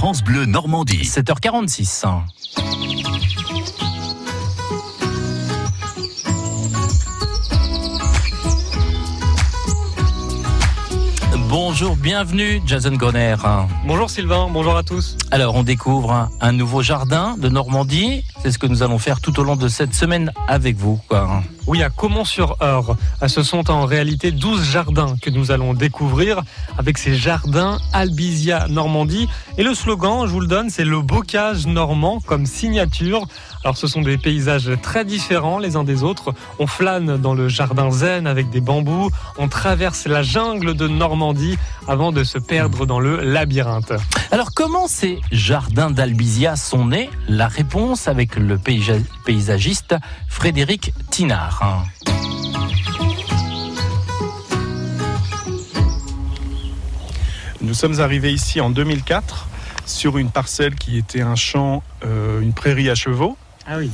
France Bleu Normandie. 7h46. Bonjour, bienvenue Jason Goner. Bonjour Sylvain, bonjour à tous. Alors on découvre un nouveau jardin de Normandie. C'est ce que nous allons faire tout au long de cette semaine avec vous. Quoi. Oui, à Comont-sur-Eure. Ce sont en réalité 12 jardins que nous allons découvrir avec ces jardins Albizia Normandie. Et le slogan, je vous le donne, c'est le bocage normand comme signature. Alors ce sont des paysages très différents les uns des autres. On flâne dans le jardin zen avec des bambous. On traverse la jungle de Normandie avant de se perdre dans le labyrinthe. Alors comment ces jardins d'Albizia sont nés? La réponse avec le paysagiste Frédéric Tinard. Nous sommes arrivés ici en 2004 sur une parcelle qui était un champ, euh, une prairie à chevaux. Ah oui.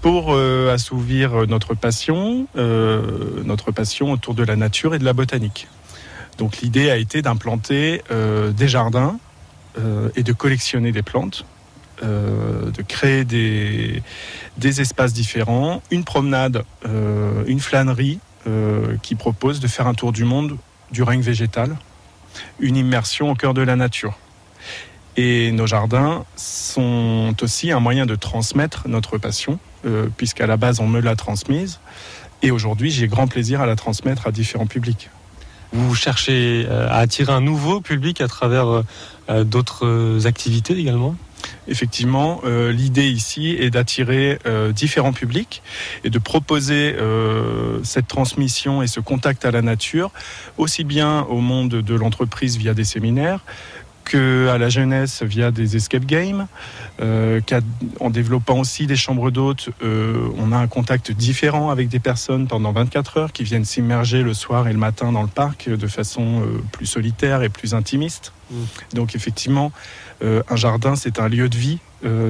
Pour euh, assouvir notre passion, euh, notre passion autour de la nature et de la botanique. Donc l'idée a été d'implanter des jardins et de collectionner des plantes, de créer des, des, espaces différents, une promenade, une flânerie qui propose de faire un tour du monde du règne végétal, une immersion au cœur de la nature. Et nos jardins sont aussi un moyen de transmettre notre passion, euh, puisqu'à la base on me l'a transmise. Et aujourd'hui, j'ai grand plaisir à la transmettre à différents publics. Vous cherchez euh, à attirer un nouveau public à travers euh, d'autres activités également? Effectivement, l'idée ici est d'attirer différents publics et de proposer cette transmission et ce contact à la nature, aussi bien au monde de l'entreprise via des séminaires à la jeunesse via des escape games, euh, en développant aussi des chambres d'hôtes, euh, on a un contact différent avec des personnes pendant 24 heures qui viennent s'immerger le soir et le matin dans le parc de façon euh, plus solitaire et plus intimiste. Mm. Donc effectivement, un jardin, c'est un lieu de vie,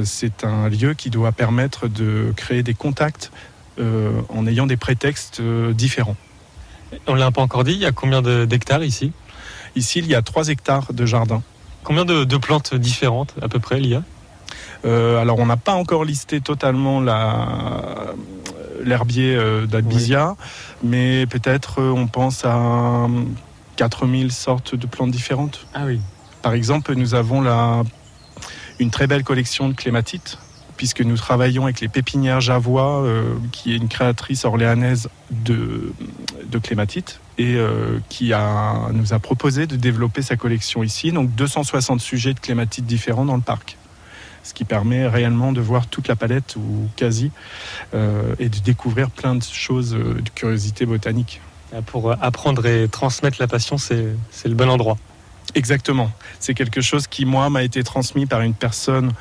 c'est un lieu qui doit permettre de créer des contacts en ayant des prétextes différents. On ne l'a pas encore dit, il y a combien d'hectares ici? Ici, il y a 3 hectares de jardin. Combien de, plantes différentes à peu près il y a euh, alors on n'a pas encore listé totalement l'herbier euh, d'Albizia, mais peut-être euh, on pense à 4000 sortes de plantes différentes. Ah oui. Par exemple, nous avons une très belle collection de clématites, puisque nous travaillons avec les pépinières Javois, qui est une créatrice orléanaise de, de clématites et euh, qui a, nous a proposé de développer sa collection ici. Donc 260 sujets de clématites différents dans le parc. Ce qui permet réellement de voir toute la palette ou quasi euh, et de découvrir plein de choses euh, de curiosité botanique. Pour apprendre et transmettre la passion, c'est le bon endroit. Exactement. C'est quelque chose qui, moi, m'a été transmis par une personne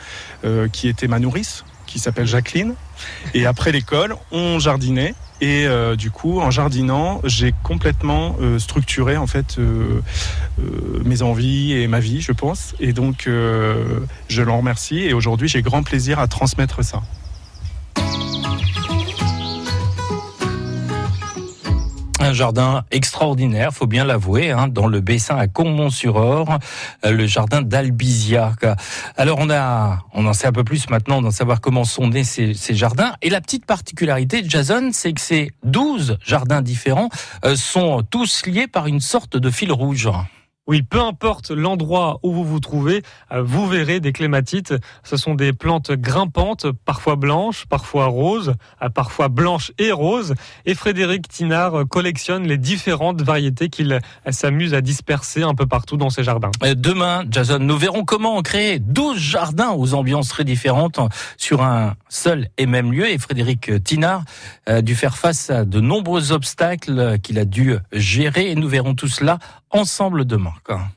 qui était ma nourrice, qui s'appelle Jacqueline. Et après l'école, on jardinait et euh, du coup, en jardinant, j'ai complètement euh, structuré en fait euh, mes envies et ma vie, je pense. Et donc, je l'en remercie. Et aujourd'hui, j'ai grand plaisir à transmettre ça. Un jardin extraordinaire, faut bien l'avouer, hein, dans le Bessin à Combon-sur-Or, euh, le jardin d'Albizia. Alors on a, on en sait un peu plus maintenant d'en savoir comment sont nés ces, jardins. Et la petite particularité de Jason, c'est que ces 12 jardins différents euh, sont tous liés par une sorte de fil rouge. Oui, peu importe l'endroit où vous vous trouvez, euh, vous verrez des clématites. Ce sont des plantes grimpantes, parfois blanches, parfois roses, euh, parfois blanches et roses. Et Frédéric Tinard collectionne les différentes variétés qu'il euh, s'amuse à disperser un peu partout dans ses jardins. Demain, Jason, nous verrons comment créer 12 jardins aux ambiances très différentes sur un seul et même lieu. Et Frédéric Tinard a dû faire face à de nombreux obstacles qu'il a dû gérer. Et nous verrons tout cela ensemble demain.